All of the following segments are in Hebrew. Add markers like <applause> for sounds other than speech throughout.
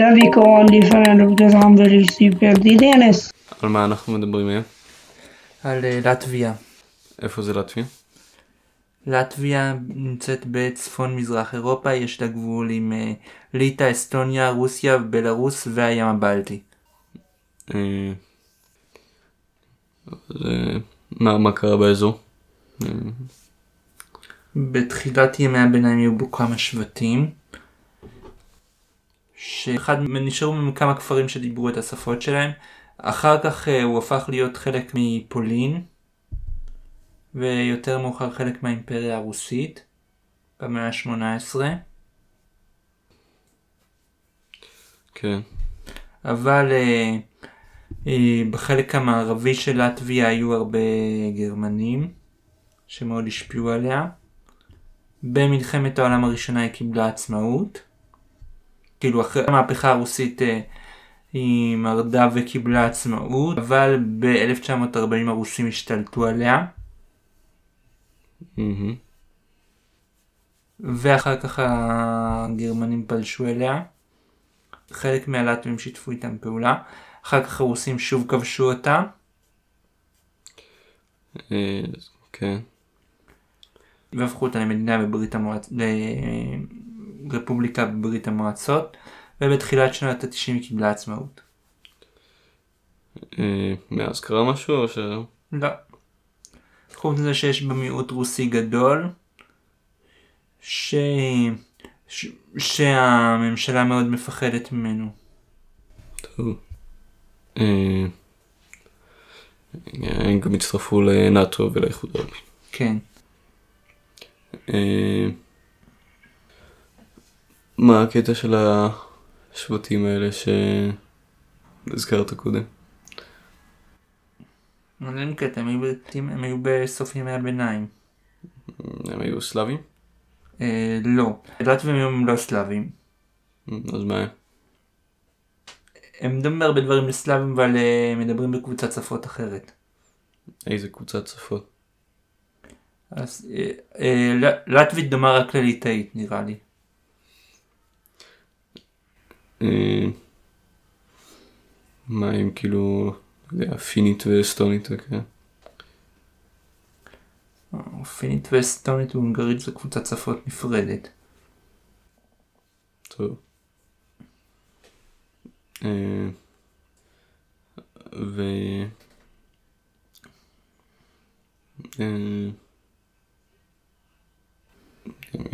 Vi kommer different because I'm very super Dennis. על מה אנחנו מדברים היום? על אה, לטביה. איפה זה לטביה? לטביה נמצאת בצפון מזרח אירופה, יש לה גבול עם אה, ליטא, אסטוניה, רוסיה, בלארוס והים הבלטי. אה, מה מה קרה באזור? בתחילת ימי הביניים היו בו כמה שבטים, שאחד נשארו עם כמה כפרים שדיברו את השפות שלהם, אחר כך אה, הוא הפך להיות חלק מפולין, ויותר מאוחר חלק מהאימפריה הרוסית, במאה ה-18. כן. אבל אה, אה, בחלק המערבי של לטביה היו הרבה גרמנים שמאוד השפיעו עליה. במלחמת העולם הראשונה היא קיבלה עצמאות. כאילו אחרי המהפכה הרוסית אה, היא מרדה וקיבלה עצמאות, אבל ב-1940 הרוסים השתלטו עליה. ואחר כך הגרמנים פלשו אליה. חלק מהלטבים שיתפו איתם פעולה. אחר כך הרוסים שוב כבשו אותה. אה, כן. והפכו אותה למדינה בברית המועצות, לרפובליקה בברית המועצות, ובתחילת שנות ה-90 היא קיבלה עצמאות. אה, מאז קרה משהו או ש... לא. חוץ מזה שיש בה מיעוט רוסי גדול, ש... ש... שהממשלה מאוד מפחדת ממנו. טוב. אה, הם גם הצטרפו לנאטו ולאיחוד האירופי. כן. מה הקטע של השבטים האלה שהזכרת קודם? אין קטע, הם היו, בסוף ימי הביניים. הם היו סלאבים? אה, לא. לטבים הם לא סלאבים. אז מה הם? הם מדברים בהרבה דברים לסלאבים, אבל אה, מדברים בקבוצת שפות אחרת. איזה קבוצת שפות? אז ל- לטבית דומה רק לליטאית נראה לי. אה, מה עם כאילו, לא יודע, פינית ואסטונית וכאלה? אה, פינית ואסטונית והונגרית זו קבוצת שפות נפרדת. טוב. אה, ו...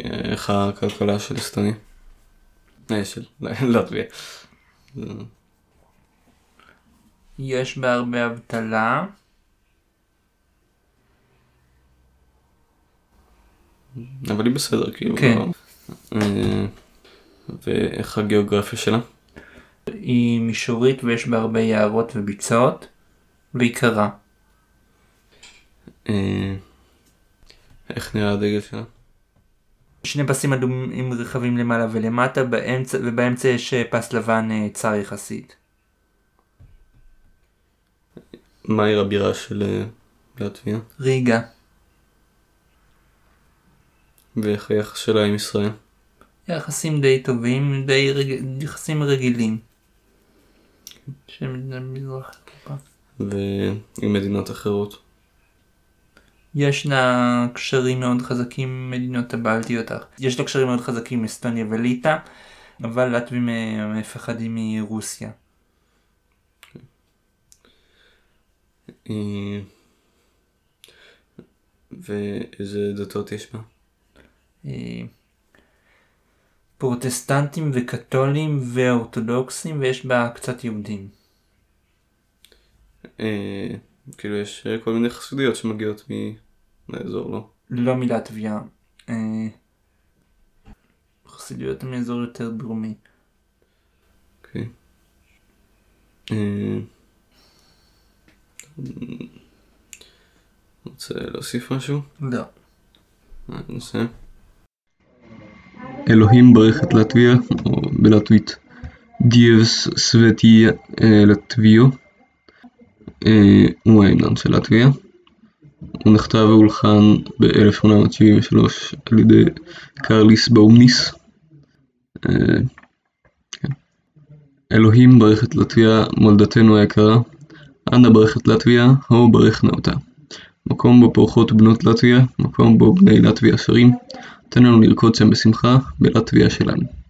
איך הכלכלה של אסטוניה? אה, של <laughs> לטביה. יש בה הרבה אבטלה. אבל היא בסדר, כאילו. כן. לא- אה, ואיך הגיאוגרפיה שלה? היא מישורית ויש בה הרבה יערות וביצות. והיא קרה. אה, איך נראה הדגל שלה? שני פסים אדומים עם רכבים למעלה ולמטה באמצע, ובאמצע יש אה, פס לבן אה, צר יחסית. מה עיר הבירה של אה, לטביה? ריגה. ואיך היחס שלה עם ישראל? יחסים די טובים, די רג... יחסים רגילים. של מדינה במזרח אירופה. ועם מדינות אחרות? יש לה קשרים מאוד חזקים עם מדינות הבלטיות. יש לה קשרים מאוד חזקים עם אסטוניה וליטא, אבל לטבים מפחדים מרוסיה. אה, ואיזה דתות יש בה? אה, פרוטסטנטים וקתולים ואורתודוקסים ויש בה קצת יהודים. אה, כאילו יש כל מיני חסידיות שמגיעות מהאזור, לא? לא מלטביה. אה, חסידויות מאזור יותר דרומי. אוקיי. אה, רוצה להוסיף משהו? לא. אה. אלוהים ברך את לטביה, או בלטבית דיאבס סווטי לטביו, הוא ההמנון של לטביה. הוא נכתב והולחן ב-1873 על ידי קרליס באומניס. אה, כן. אלוהים ברך את לטביה מולדתנו היקרה, אנא ברך את לטביה, הו ברך נא אותה. מקום בו פורחות בנות לטביה, מקום בו בני לטביה שרים, תן לנו לרקוד שם בשמחה, בלטביה שלנו.